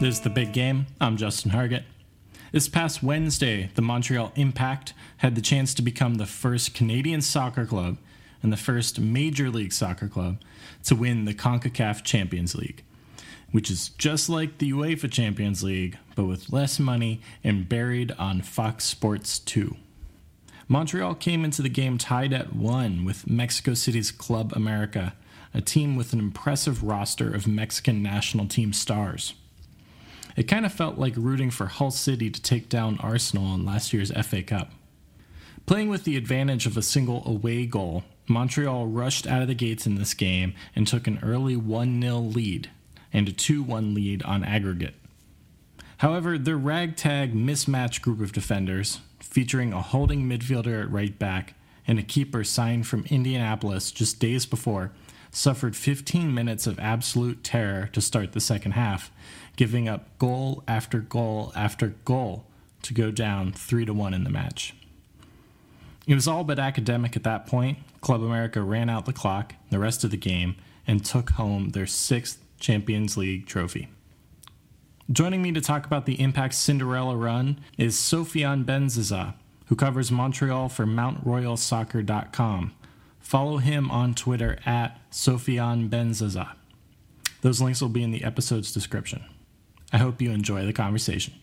This is the big game. I'm Justin Hargett. This past Wednesday, the Montreal Impact had the chance to become the first Canadian soccer club and the first Major League Soccer club to win the CONCACAF Champions League, which is just like the UEFA Champions League, but with less money and buried on Fox Sports 2. Montreal came into the game tied at one with Mexico City's Club America, a team with an impressive roster of Mexican national team stars. It kind of felt like rooting for Hull City to take down Arsenal in last year's FA Cup. Playing with the advantage of a single away goal, Montreal rushed out of the gates in this game and took an early 1 0 lead and a 2 1 lead on aggregate. However, their ragtag mismatched group of defenders, featuring a holding midfielder at right back and a keeper signed from Indianapolis just days before, suffered 15 minutes of absolute terror to start the second half giving up goal after goal after goal to go down 3 to 1 in the match. It was all but academic at that point. Club America ran out the clock the rest of the game and took home their sixth Champions League trophy. Joining me to talk about the Impact Cinderella run is Sofiane Benzaza, who covers Montreal for MountRoyalSoccer.com. Follow him on Twitter at Sofiane Benzaza. Those links will be in the episode's description. I hope you enjoy the conversation.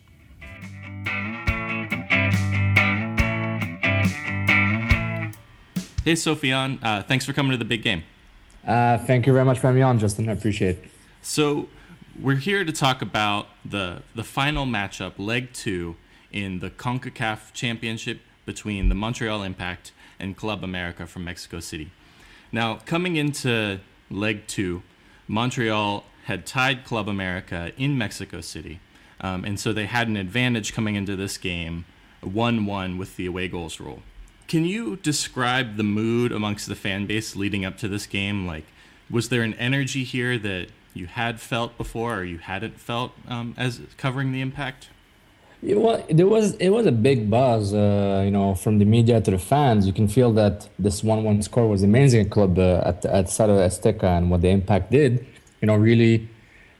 Hey, Sofiane, uh, thanks for coming to the big game. Uh, thank you very much for having me on, Justin. I appreciate it. So, we're here to talk about the the final matchup, leg two, in the CONCACAF Championship between the Montreal Impact and Club America from Mexico City. Now, coming into leg two, Montreal had tied Club America in Mexico City. Um, and so they had an advantage coming into this game, 1 1 with the away goals rule. Can you describe the mood amongst the fan base leading up to this game? Like, was there an energy here that you had felt before or you hadn't felt um, as covering the impact? It was, there was it was a big buzz, uh, you know, from the media to the fans. You can feel that this one-one score was amazing at club uh, at at Estadio Azteca and what the impact did you know, really,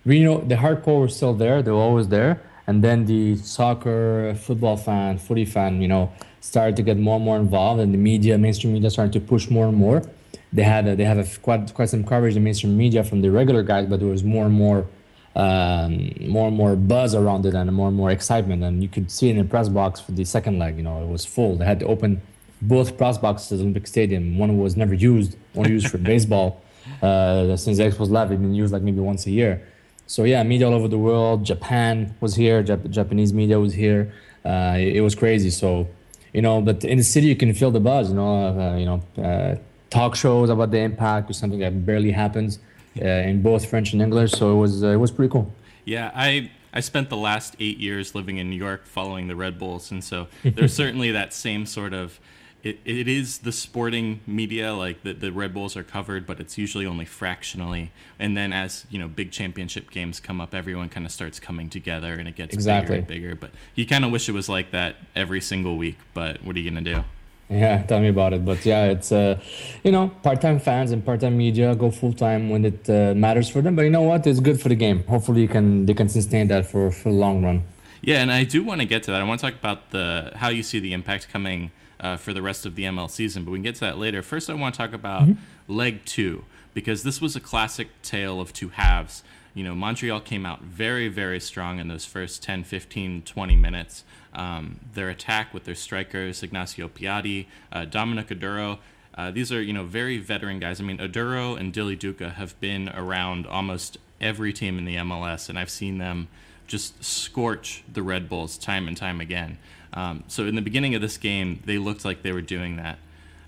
you know, the hardcore was still there. They were always there. And then the soccer, football fan, footy fan, you know, started to get more and more involved, and the media, mainstream media, started to push more and more. They had a, they had a, quite quite some coverage in mainstream media from the regular guys, but there was more and more um, more and more buzz around it and more and more excitement. And you could see in the press box for the second leg, you know, it was full. They had to open both press boxes at Olympic Stadium. One was never used, only used for baseball uh, since the Expos left. It's been used like maybe once a year. So yeah, media all over the world. Japan was here. Jap- Japanese media was here. Uh, it, it, was crazy. So you know, but in the city you can feel the buzz. You know, uh, you know, uh, talk shows about the impact is something that barely happens uh, in both French and English. So it was uh, it was pretty cool. Yeah, I I spent the last eight years living in New York following the Red Bulls, and so there's certainly that same sort of it, it is the sporting media like the, the red bulls are covered but it's usually only fractionally. And then as you know big championship games come up everyone kind of starts coming together and it gets exactly. bigger and bigger. But you kind of wish it was like that every single week but what are you going to do? Yeah tell me about it. But yeah it's uh you know part-time fans and part-time media go full-time when it uh, matters for them. But you know what? It's good for the game. Hopefully you can they can sustain that for for the long run. Yeah and i do want to get to that. I want to talk about the how you see the impact coming uh, for the rest of the ML season, but we can get to that later. First, I want to talk about mm-hmm. leg two because this was a classic tale of two halves. You know, Montreal came out very, very strong in those first 10, 15, 20 minutes. Um, their attack with their strikers, Ignacio Piatti, uh, Dominic Oduro, uh, these are, you know, very veteran guys. I mean, Oduro and Dilly Duka have been around almost every team in the MLS, and I've seen them just scorch the Red Bulls time and time again. Um, so in the beginning of this game, they looked like they were doing that,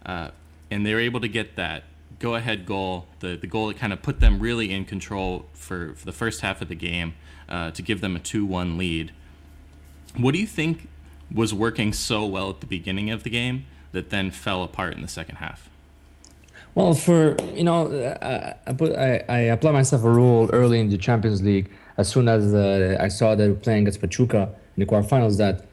uh, and they were able to get that go-ahead goal, the the goal that kind of put them really in control for, for the first half of the game uh, to give them a two-one lead. What do you think was working so well at the beginning of the game that then fell apart in the second half? Well, for you know, I, put I, I applied myself a rule early in the Champions League as soon as uh, I saw were playing against Pachuca in the quarterfinals that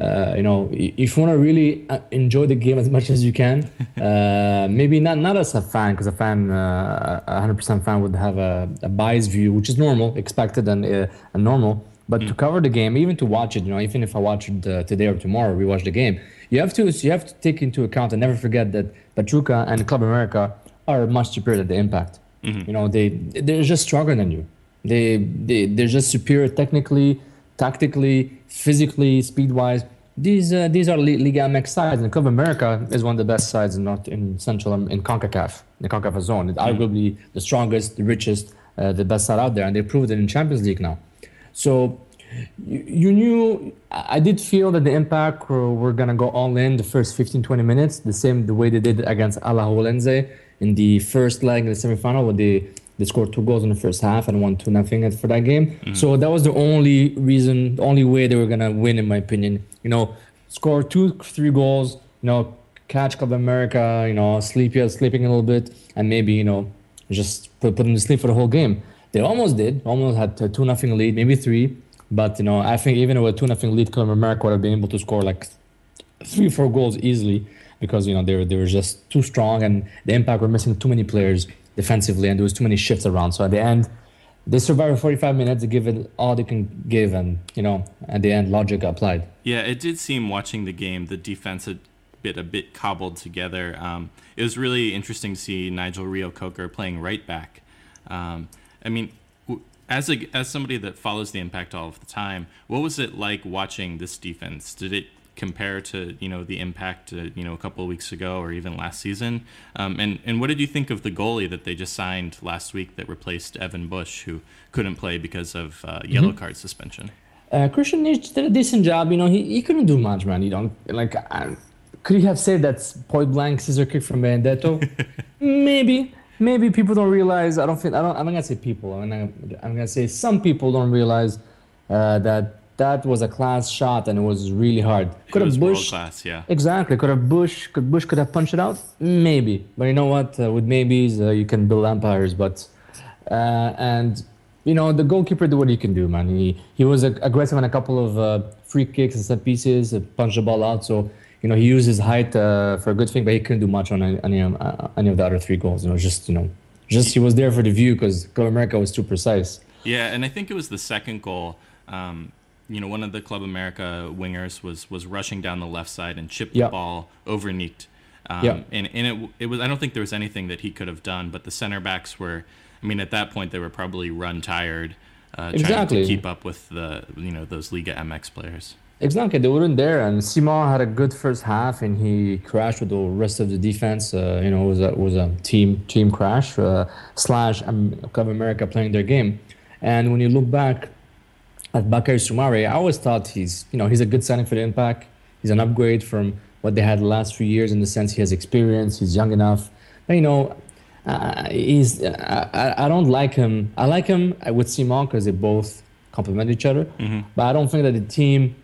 uh, you know, if you want to really uh, enjoy the game as much as you can, uh, maybe not not as a fan, because a fan, uh, hundred percent fan would have a, a, biased view, which is normal, expected and, uh, and normal. But mm. to cover the game, even to watch it, you know, even if I watch it uh, today or tomorrow, we watch the game, you have to you have to take into account and never forget that Pachuca and Club America are much superior at the impact. Mm-hmm. You know, they they're just stronger than you. They they they're just superior technically tactically, physically, speed wise. These uh, these are Liga MX sides, and Club America is one of the best sides in North in Central um, in Concacaf, the Concacaf zone. It's mm-hmm. arguably the strongest, the richest, uh, the best side out there, and they proved it in Champions League now. So you, you knew I did feel that the Impact were, were gonna go all in the first 15, 20 minutes, the same the way they did against Alajuelense in the first leg in the semifinal, where they they scored two goals in the first half and won two nothing for that game. Mm-hmm. So that was the only reason, the only way they were gonna win, in my opinion. You know, score two, three goals. You know, catch Club America. You know, sleep, sleeping a little bit, and maybe you know, just put, put them to sleep for the whole game. They almost did. Almost had a two nothing lead, maybe three. But you know, I think even with a two nothing lead, Club America would have been able to score like three, four goals easily because you know they were they were just too strong and the Impact were missing too many players defensively, and there was too many shifts around. So at the end, they survived 45 minutes to give it all they can give, and you know, at the end, logic applied. Yeah, it did seem watching the game, the defense had bit a bit cobbled together. Um, it was really interesting to see Nigel Reo-Coker playing right back. Um, I mean, as a as somebody that follows the impact all of the time, what was it like watching this defense? Did it compare to you know the impact uh, you know a couple of weeks ago or even last season? Um, and and what did you think of the goalie that they just signed last week that replaced Evan Bush, who couldn't play because of uh, yellow mm-hmm. card suspension? Uh, Kristian did a decent job. You know, he, he couldn't do much, man. You don't like. could he have said that's point blank scissor kick from Benedetto? Maybe. Maybe people don't realize. I don't think. I don't. I'm not gonna say people. I'm gonna. I'm gonna say some people don't realize uh, that that was a class shot and it was really hard. Could have Bush class, yeah. Exactly. Could have Bush could Bush could have punched it out? Maybe. But you know what? Uh, with maybes uh, you can build empires, but uh, and you know the goalkeeper did what he can do, man. He he was aggressive on a couple of uh, free kicks and set pieces, uh, punched the ball out. So you know he used his height uh, for a good thing, but he couldn't do much on any any, any of the other three goals. You know, just you know, just he was there for the view because Club America was too precise. Yeah, and I think it was the second goal. Um, you know, one of the Club America wingers was was rushing down the left side and chipped the ball over Nicht. Um, yeah. And, and it, it was I don't think there was anything that he could have done, but the center backs were I mean at that point they were probably run tired, uh, exactly. trying to keep up with the you know those Liga MX players. Exactly, they weren't there, and Ciman had a good first half, and he crashed with the rest of the defense. Uh, you know, it was a was a team team crash uh, slash um, Club America playing their game. And when you look back, at Bakary Soumare, I always thought he's, you know, he's a good signing for the Impact. He's an upgrade from what they had the last few years in the sense he has experience, he's young enough. But, you know, uh, he's, uh, I, I don't like him. I like him with Ciman because they both complement each other. Mm-hmm. But I don't think that the team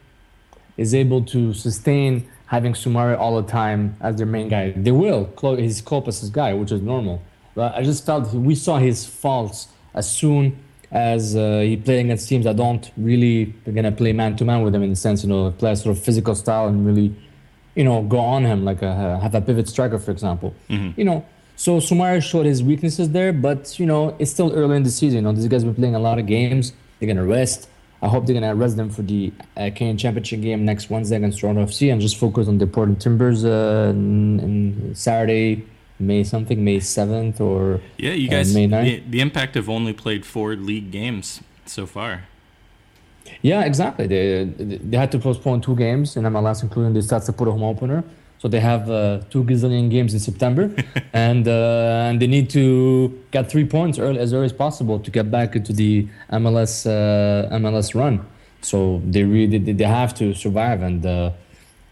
is able to sustain having Soumare all the time as their main guy. They will. He's Klopas's guy, which is normal. But I just felt we saw his faults as soon as uh, he played against teams that don't really gonna play man to man with him in the sense, you know, play a sort of physical style and really, you know, go on him like a, have a pivot striker, for example. Mm-hmm. You know, so Soumare showed his weaknesses there, but you know, it's still early in the season. You know, these guys been playing a lot of games. They're gonna rest. I hope they're gonna rest them for the uh, Canadian Championship game next Wednesday against Toronto FC and just focus on the Portland Timbers uh, Saturday May something, May seventh or yeah, you guys. Uh, May 9th. The, the Impact have only played four league games so far. Yeah, exactly. They they had to postpone two games in MLS, including the Saputo home opener. So they have uh, two gazillion games in September, and uh, and they need to get three points early, as early as possible to get back into the MLS uh, MLS run. So they really they have to survive, and uh,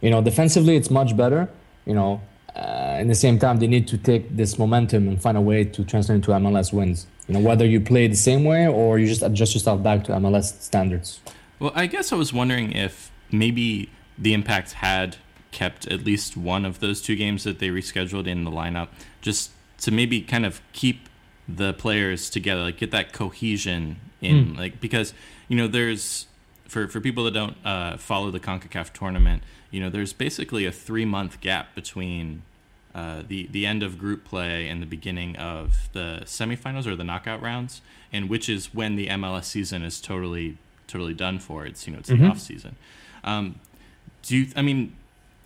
you know defensively it's much better. You know uh, in the same time, they need to take this momentum and find a way to translate into MLS wins. You know, whether you play the same way or you just adjust yourself back to MLS standards. Well, I guess I was wondering if maybe the Impact had kept at least one of those two games that they rescheduled in the lineup, just to maybe kind of keep the players together, like get that cohesion in, mm. like because you know there's for for people that don't uh, follow the Concacaf tournament, you know, there's basically a three month gap between uh, the the end of group play and the beginning of the semifinals or the knockout rounds, and which is when the MLS season is totally totally done for. It's you know it's Mm-hmm. the off season. Um, do you? I mean,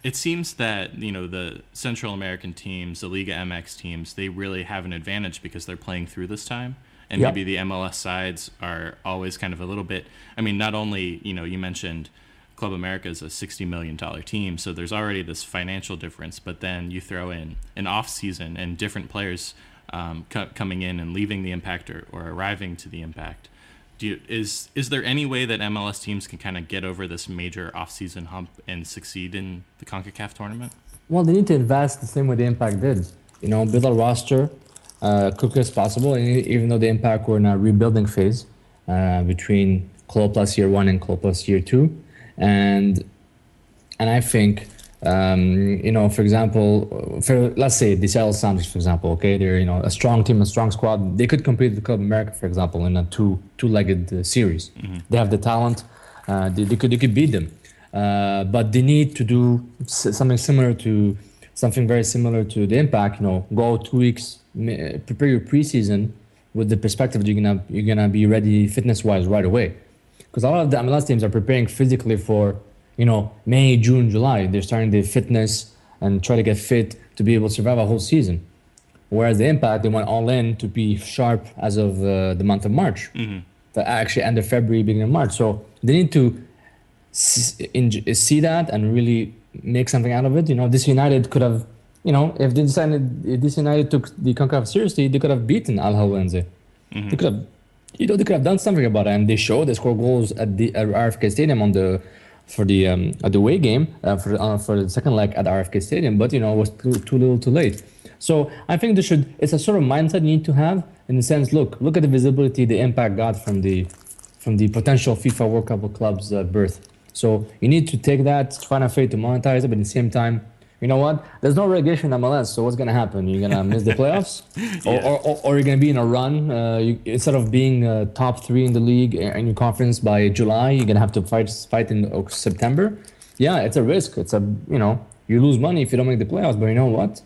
it seems that you know the Central American teams, the Liga MX teams, they really have an advantage because they're playing through this time, and Yep. maybe the MLS sides are always kind of a little bit. I mean, not only you know you mentioned Club America is a sixty million dollar team, so there's already this financial difference, but then you throw in an off season and different players um, co- coming in and leaving the impact or, or arriving to the impact. Do you, is is there any way that MLS teams can kind of get over this major off-season hump and succeed in the Concacaf tournament? Well, they need to invest the same way the Impact did. You know, build a roster uh, quickly as possible. And even though the Impact were in a rebuilding phase uh, between Klopas Year One and Klopas Year Two, and and I think um, you know, for example, for let's say the Seattle Sounders, for example, okay, they're you know a strong team, a strong squad. They could compete with Club America, for example, in a two two-legged uh, series. They have the talent. Uh, they, they could they could beat them, uh, but they need to do s- something similar to something very similar to the Impact. You know, go two weeks, prepare your preseason with the perspective that you're gonna you're gonna be ready fitness-wise right away because a lot of the MLS teams are preparing physically for you know May, June, July. They're starting the fitness and try to get fit to be able to survive a whole season. Whereas the Impact, they went all in to be sharp as of uh, the month of March. The actually end of February, beginning of March. So they need to see that and really make something out of it. You know, DC United could have, you know, if they decided if DC United took the Concacaf seriously, they could have beaten Al Hilal Wednesday. They could have, you know, they could have done something about it. And they showed they scored goals at the at RFK Stadium on the for the um, at the away game uh, for uh, for the second leg at RFK Stadium, but you know, it was too, too little, too late. So I think they should. It's a sort of mindset you need to have in the sense. Look, look at the visibility the impact got from the from the potential FIFA World Cup of clubs uh, berth. So you need to take that, find a way to monetize it, but at the same time, you know what? There's no relegation in MLS, so what's gonna happen? You're gonna miss the playoffs, or, or, or, or you're gonna be in a run. Uh, you, instead of being uh, top three in the league uh, in your conference by July, you're gonna have to fight fight in September. Yeah, it's a risk. It's a you know you lose money if you don't make the playoffs. But you know what?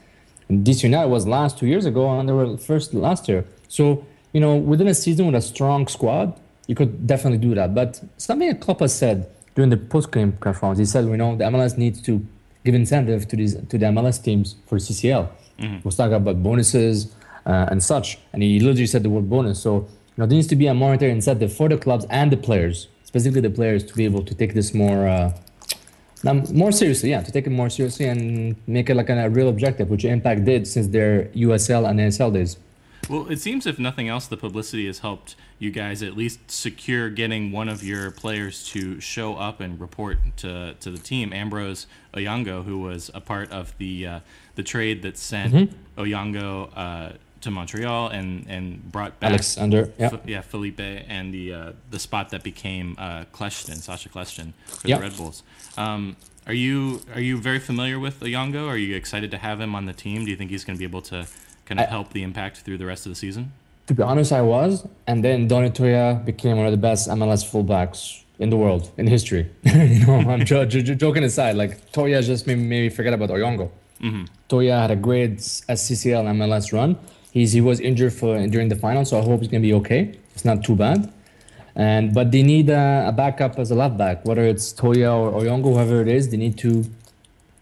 DC United was last two years ago, and they were first last year. So you know within a season with a strong squad, you could definitely do that. But something that Klopas has said during the post-game conference, he said, you know, the MLS needs to give incentive to these to the MLS teams for CCL. Mm-hmm. We're talking about bonuses uh, and such, and he literally said the word bonus. So you know, there needs to be a monetary incentive for the clubs and the players, specifically the players, to be able to take this more. Uh, now, more seriously, yeah, to take it more seriously and make it like a, real objective, which Impact did since their USL and ASL days. Well, it seems if nothing else, the publicity has helped you guys at least secure getting one of your players to show up and report to, to the team. Ambrose Oyongo, who was a part of the uh, the trade that sent Mm-hmm. Oyongo uh, to Montreal and, and brought back Alexander, yeah. F- yeah, Felipe, and the uh, the spot that became uh, Kljestan, Sacha Kljestan for Yeah. the Red Bulls. Um, are you are you very familiar with Oyongo? Are you excited to have him on the team? Do you think he's going to be able to kind of I- help the impact through the rest of the season? To be honest, I was, and then Donny Toia became one of the best MLS fullbacks in the world in history. you know, I'm jo- jo- joking aside. Like Toia just made me maybe forget about Oyongo. Mm-hmm. Toia had a great SCCL MLS run. He's he was injured for during the final, so I hope he's gonna be okay. It's not too bad. And but they need a, a backup as a left back, whether it's Toia or Oyongo, whoever it is. They need to.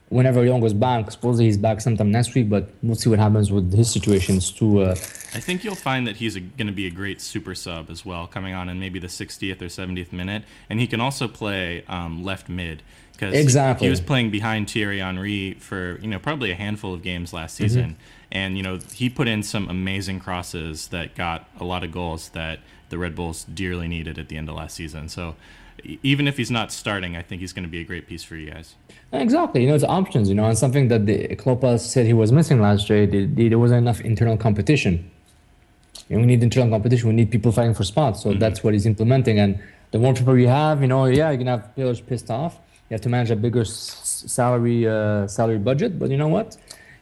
Whenever Oyongo's back, supposedly he's back sometime next week, but we'll see what happens with his situations too. Uh, I think you'll find that he's going to be a great super sub as well, coming on in maybe the 60th or 70th minute, and he can also play um, left mid because Exactly. he was playing behind Thierry Henry for you know probably a handful of games last season, and you know he put in some amazing crosses that got a lot of goals that the Red Bulls dearly needed at the end of last season. So even if he's not starting, I think he's going to be a great piece for you guys. Exactly, you know, it's options, you know, and something that the Klopas said he was missing last year. the- the- There wasn't enough internal competition. And we need internal competition. We need people fighting for spots. So that's what he's implementing. And the more people you have, you know, yeah, you're gonna have players pissed off. You have to manage a bigger s- salary uh, salary budget. But you know what?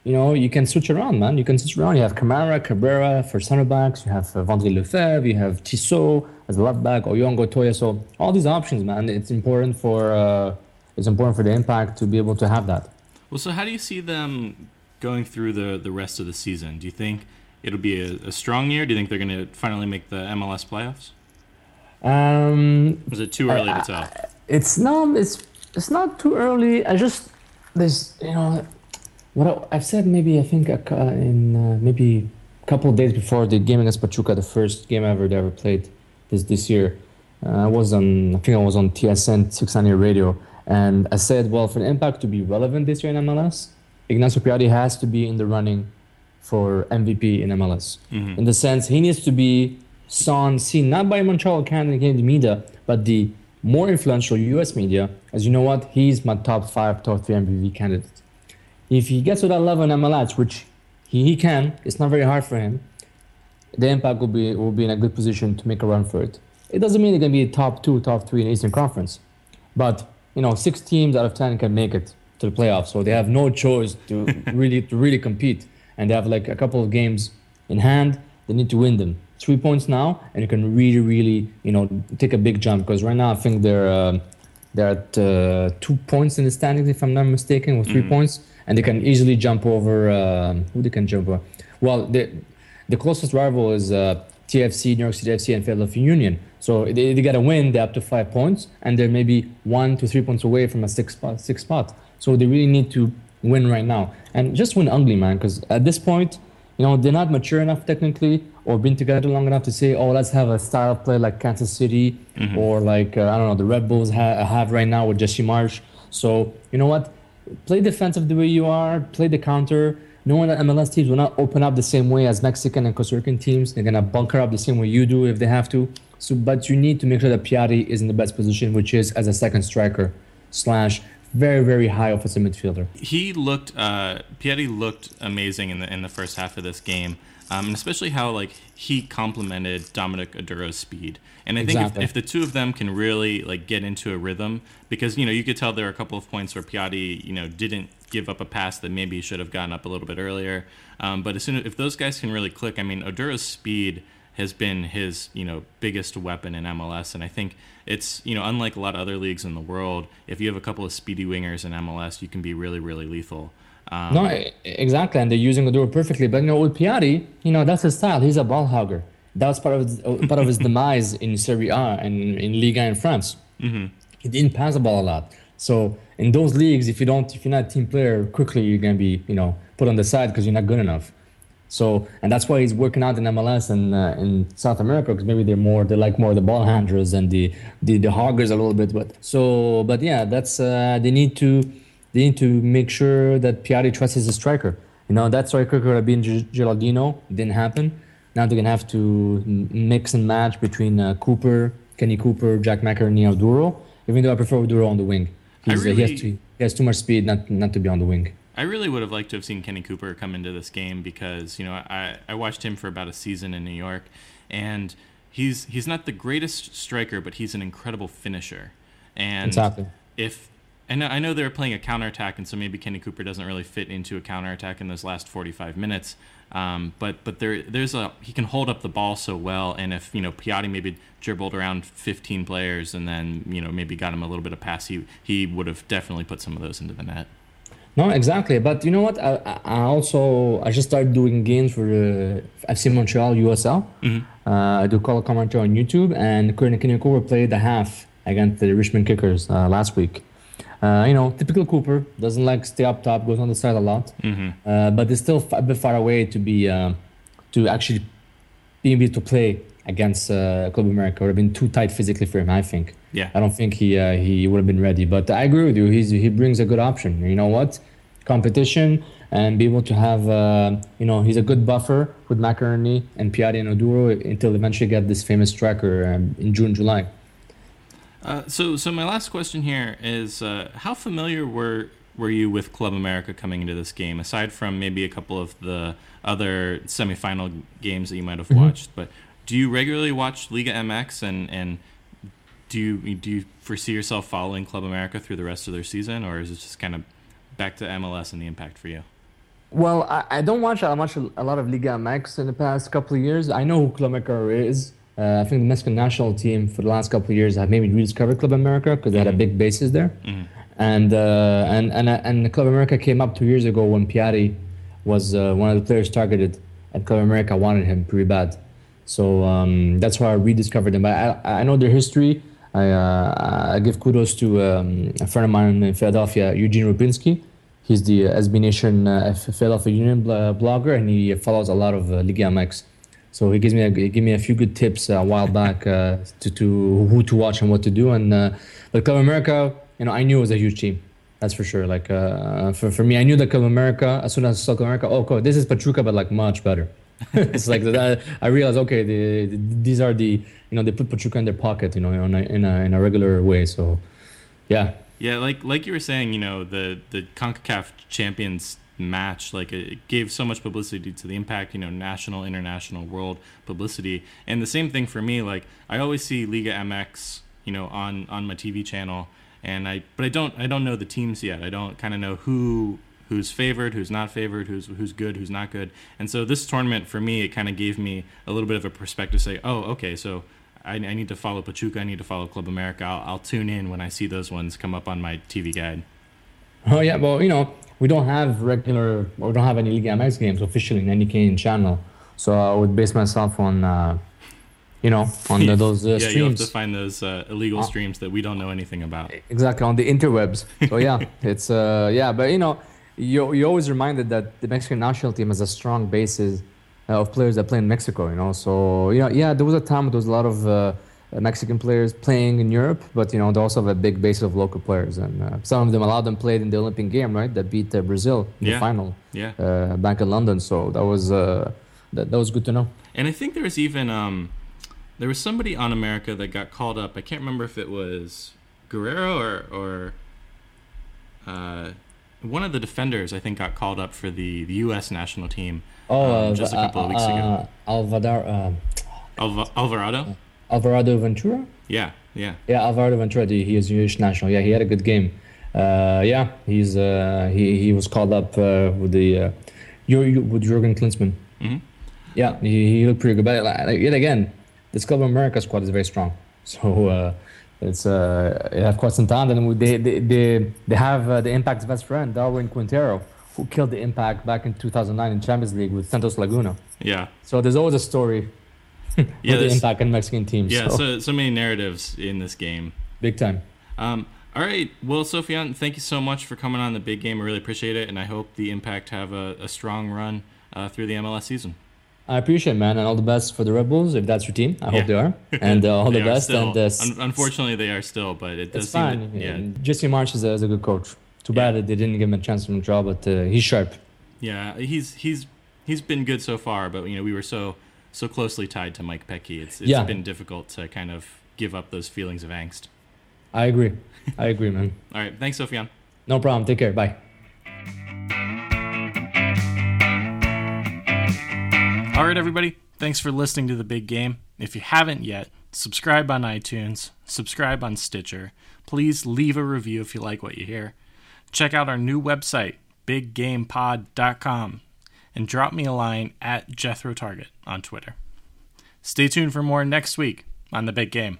you know, you can switch around, man. You can switch around. You have Kamara, Cabrera for center backs. You have uh, Lefèvre. You have Tissot as a left back, Oyongo, Toia. So all these options, man. It's important for uh, it's important for the impact to be able to have that. Well, so how do you see them going through the the rest of the season? Do you think it'll be a, a strong year? Do you think they're going to finally make the MLS playoffs? Um, Is it too early to tell? it's no, it's it's not too early. I just there's you know what I, have said maybe I think in uh, maybe a couple of days before the game against Pachuca, the first game ever they ever played this this year. Uh, I was on I think I was on TSN 690 radio, and I said, well, for impact to be relevant this year in MLS, Ignacio Piatti has to be in the running for MVP in MLS. Mm-hmm. In the sense, he needs to be seen seen not by Montreal Canadian media, but the more influential U.S. media. As you know what, he's my top five, top three MVP candidate. If he gets to that level in MLS, which he, he can, it's not very hard for him. The Impact will be will be in a good position to make a run for it. It doesn't mean they're gonna be top two, top three in the Eastern Conference, but you know, six teams out of ten can make it to the playoffs, so they have no choice to really to really compete, and they have like a couple of games in hand. They need to win them. Three points now, and you can really, really, you know, take a big jump because right now I think they're uh, they're at uh, two points in the standings, if I'm not mistaken, with 3 mm-hmm. points and they can easily jump over. Uh, who they can jump over? Well, the the closest rival is uh, TFC, New York City FC, and Philadelphia Union. So they, they got to win. They're up to five points, and they're maybe one to three points away from a six spot. Six spot. So they really need to win right now, and just win ugly, man. Because at this point, you know, they're not mature enough technically or been together long enough to say, oh, let's have a style of play like Kansas City mm-hmm. or like uh, I don't know the Red Bulls ha- have right now with Jesse Marsch. So you know what? play defensive the way you are, play the counter, knowing that MLS teams will not open up the same way as Mexican and Costa Rican teams. They're gonna bunker up the same way you do if they have to. So, but you need to make sure that Piatti is in the best position, which is as a second striker slash very very high offensive midfielder. He looked uh, Piatti looked amazing in the in the first half of this game um, and especially how like he complemented Dominic Oduro's speed. And I think if, if, the two of them can really like get into a rhythm, because you know you could tell there are a couple of points where Piatti you know didn't give up a pass that maybe should have gotten up a little bit earlier. Um, but as soon as if those guys can really click, I mean Oduro's speed has been his you know biggest weapon in MLS, and I think it's you know unlike a lot of other leagues in the world, if you have a couple of speedy wingers in MLS, you can be really really lethal. Um, no, exactly, and they're using Oduro perfectly. But you know, with Piatti, you know that's his style. He's a ball hogger. That was part of his, uh, part of his demise in Serie A and in Liga in France. Mm-hmm. He didn't pass the ball a lot. So in those leagues, if you don't, if you're not a team player, quickly you're gonna be, you know, put on the side because you're not good enough. So and that's why he's working out in MLS and uh, in South America because maybe they're more they like more the ball handlers and the the, the hoggers a little bit. But so but yeah, that's uh, they need to they need to make sure that Piatti trusts his striker. You know, that striker could have been Gilardino. Didn't happen. Now they're going to have to mix and match between uh, Cooper, Kenny Cooper, Jack McInerney, Oduro. Even though I prefer Oduro on the wing. He's, really, uh, he, has to, he has too much speed not, not to be on the wing. I really would have liked to have seen Kenny Cooper come into this game because, you know, I, I watched him for about a season in New York and he's he's not the greatest striker, but he's an incredible finisher. And exactly. if I know, I know they're playing a counterattack, and so maybe Kenny Cooper doesn't really fit into a counterattack in those last 45 minutes. Um, but but there there's a he can hold up the ball so well, and if you know Piatti maybe dribbled around 15 players and then you know maybe got him a little bit of pass, he he would have definitely put some of those into the net. No, exactly. But you know what? I, I also I just started doing games for the FC Montreal USL. Mm-hmm. Uh, I do color commentary on YouTube, and Kenny Cooper played the half against the Richmond Kickers uh, last week. Uh, you know, typical Cooper doesn't like stay up top, goes on the side a lot, mm-hmm. uh, but it's still a bit far away to be uh, to actually be able to play against uh, Club America. Would have been too tight physically for him, I think. Yeah, I don't think he uh, he would have been ready. But I agree with you. He's he brings a good option. You know what? Competition and be able to have uh, you know he's a good buffer with McInerney and Piatti and Oduro until eventually get this famous striker um, in June July. Uh, so, so my last question here is: uh, How familiar were were you with Club America coming into this game, aside from maybe a couple of the other semifinal games that you might have mm-hmm. watched? But do you regularly watch Liga MX, and and do you do you foresee yourself following Club America through the rest of their season, or is it just kind of back to MLS and the impact for you? Well, I, I don't watch a much a lot of Liga MX in the past couple of years. I know who Club America is. Uh, I think the Mexican national team for the last couple of years have maybe rediscovered Club America because they had a big basis there. And, uh, and and and Club America came up two years ago when Piatti was uh, one of the players targeted, and Club America wanted him pretty bad. So um, that's why I rediscovered them. But I, I know their history. I, uh, I give kudos to um, a friend of mine in Philadelphia, Eugene Rubinski. He's the uh, SB Nation uh, Philadelphia Union bl- blogger, and he follows a lot of uh, Liga MX. So he gives me a, he gave me a few good tips a while back uh, to, to who to watch and what to do. And uh, but Club America, you know, I knew it was a huge team. That's for sure. Like uh, for, for me, I knew that Club America. As soon as I saw Club America, oh, cool, this is Pachuca, but like much better. it's like that. I realized, okay, the, the, these are the you know they put Pachuca in their pocket, you know, in a, in a, in a regular way. So, yeah. Yeah, like like you were saying, you know, the the Concacaf Champions match, like it gave so much publicity to the impact, you know, national, international, world publicity, and the same thing for me. Like I always see Liga MX, you know, on on my TV channel, and I but I don't I don't know the teams yet. I don't kind of know who who's favored, who's not favored, who's who's good, who's not good. And so this tournament for me, it kind of gave me a little bit of a perspective. Say, oh, okay, so I, I need to follow Pachuca. I need to follow Club America. I'll, I'll tune in when I see those ones come up on my TV guide. Oh yeah, well you know we don't have regular or don't have any Liga MX games officially in any Canadian channel, so I would base myself on. Uh, you know, on the, those uh, yeah, streams. you have to find those uh, illegal streams that we don't know anything about. Exactly on the interwebs. So yeah, it's uh yeah, but you know, you you always reminded that the Mexican national team has a strong basis uh, of players that play in Mexico. You know, so you know, yeah, there was a time there was a lot of uh, Mexican players playing in Europe, but you know, they also have a big base of local players, and uh, some of them a lot of them played in the Olympic game, right? That beat uh, Brazil in Yeah. the final Yeah. uh, back in London. So that was uh, that, that was good to know. And I think there was even um, there was somebody on America that got called up. I can't remember if it was Guerrero or or uh, one of the defenders. I think got called up for the, the U.S. national team Oh, um, just a couple of weeks ago. Alvadar, uh, Alva- Alvarado. Alvarado Ventura. Yeah, yeah, Yeah, Alvarado Ventura, he is Jewish national. Yeah, he had a good game. Uh, yeah, he's uh, he he was called up uh, with the uh, with Jurgen Klinsmann. Mhm. Yeah, he, he looked pretty good. But like, yet again, this Club America squad is very strong. So uh, it's uh, they have quite some talent, and they they they, they have uh, the Impact's best friend Darwin Quintero, who killed the Impact back in 2009 in Champions League with Santos Laguna. yeah, So there's always a story yeah. the Impact and Mexican teams. yeah, so, so so many narratives in this game. big time. Um, all right, well, Sofiane, thank you so much for coming on the big game. I really appreciate it, and I hope the Impact have a, a strong run uh, through the MLS season. I appreciate it, man, and all the best for the Rebels if that's your team. I Yeah. hope they are, and uh, all the best. still- and uh, un- unfortunately, they are still, but it does it's fine. that, yeah, Jesse Marsch is a, is a good coach. Too Yeah. bad that they didn't give him a chance to draw, but uh, he's sharp. yeah, he's he's he's been good so far, but you know we were so so closely tied to Mike Petke. It's it's Yeah. been difficult to kind of give up those feelings of angst. I agree. I agree, man. All right, thanks, Sofiane. No problem. Take care. Bye. All right, everybody. Thanks for listening to the big game. If you haven't yet, subscribe on iTunes, subscribe on Stitcher. Please leave a review if you like what you hear. Check out our new website, biggamepod.com, and drop me a line at Jethro Target on Twitter. Stay tuned for more next week on The Big Game.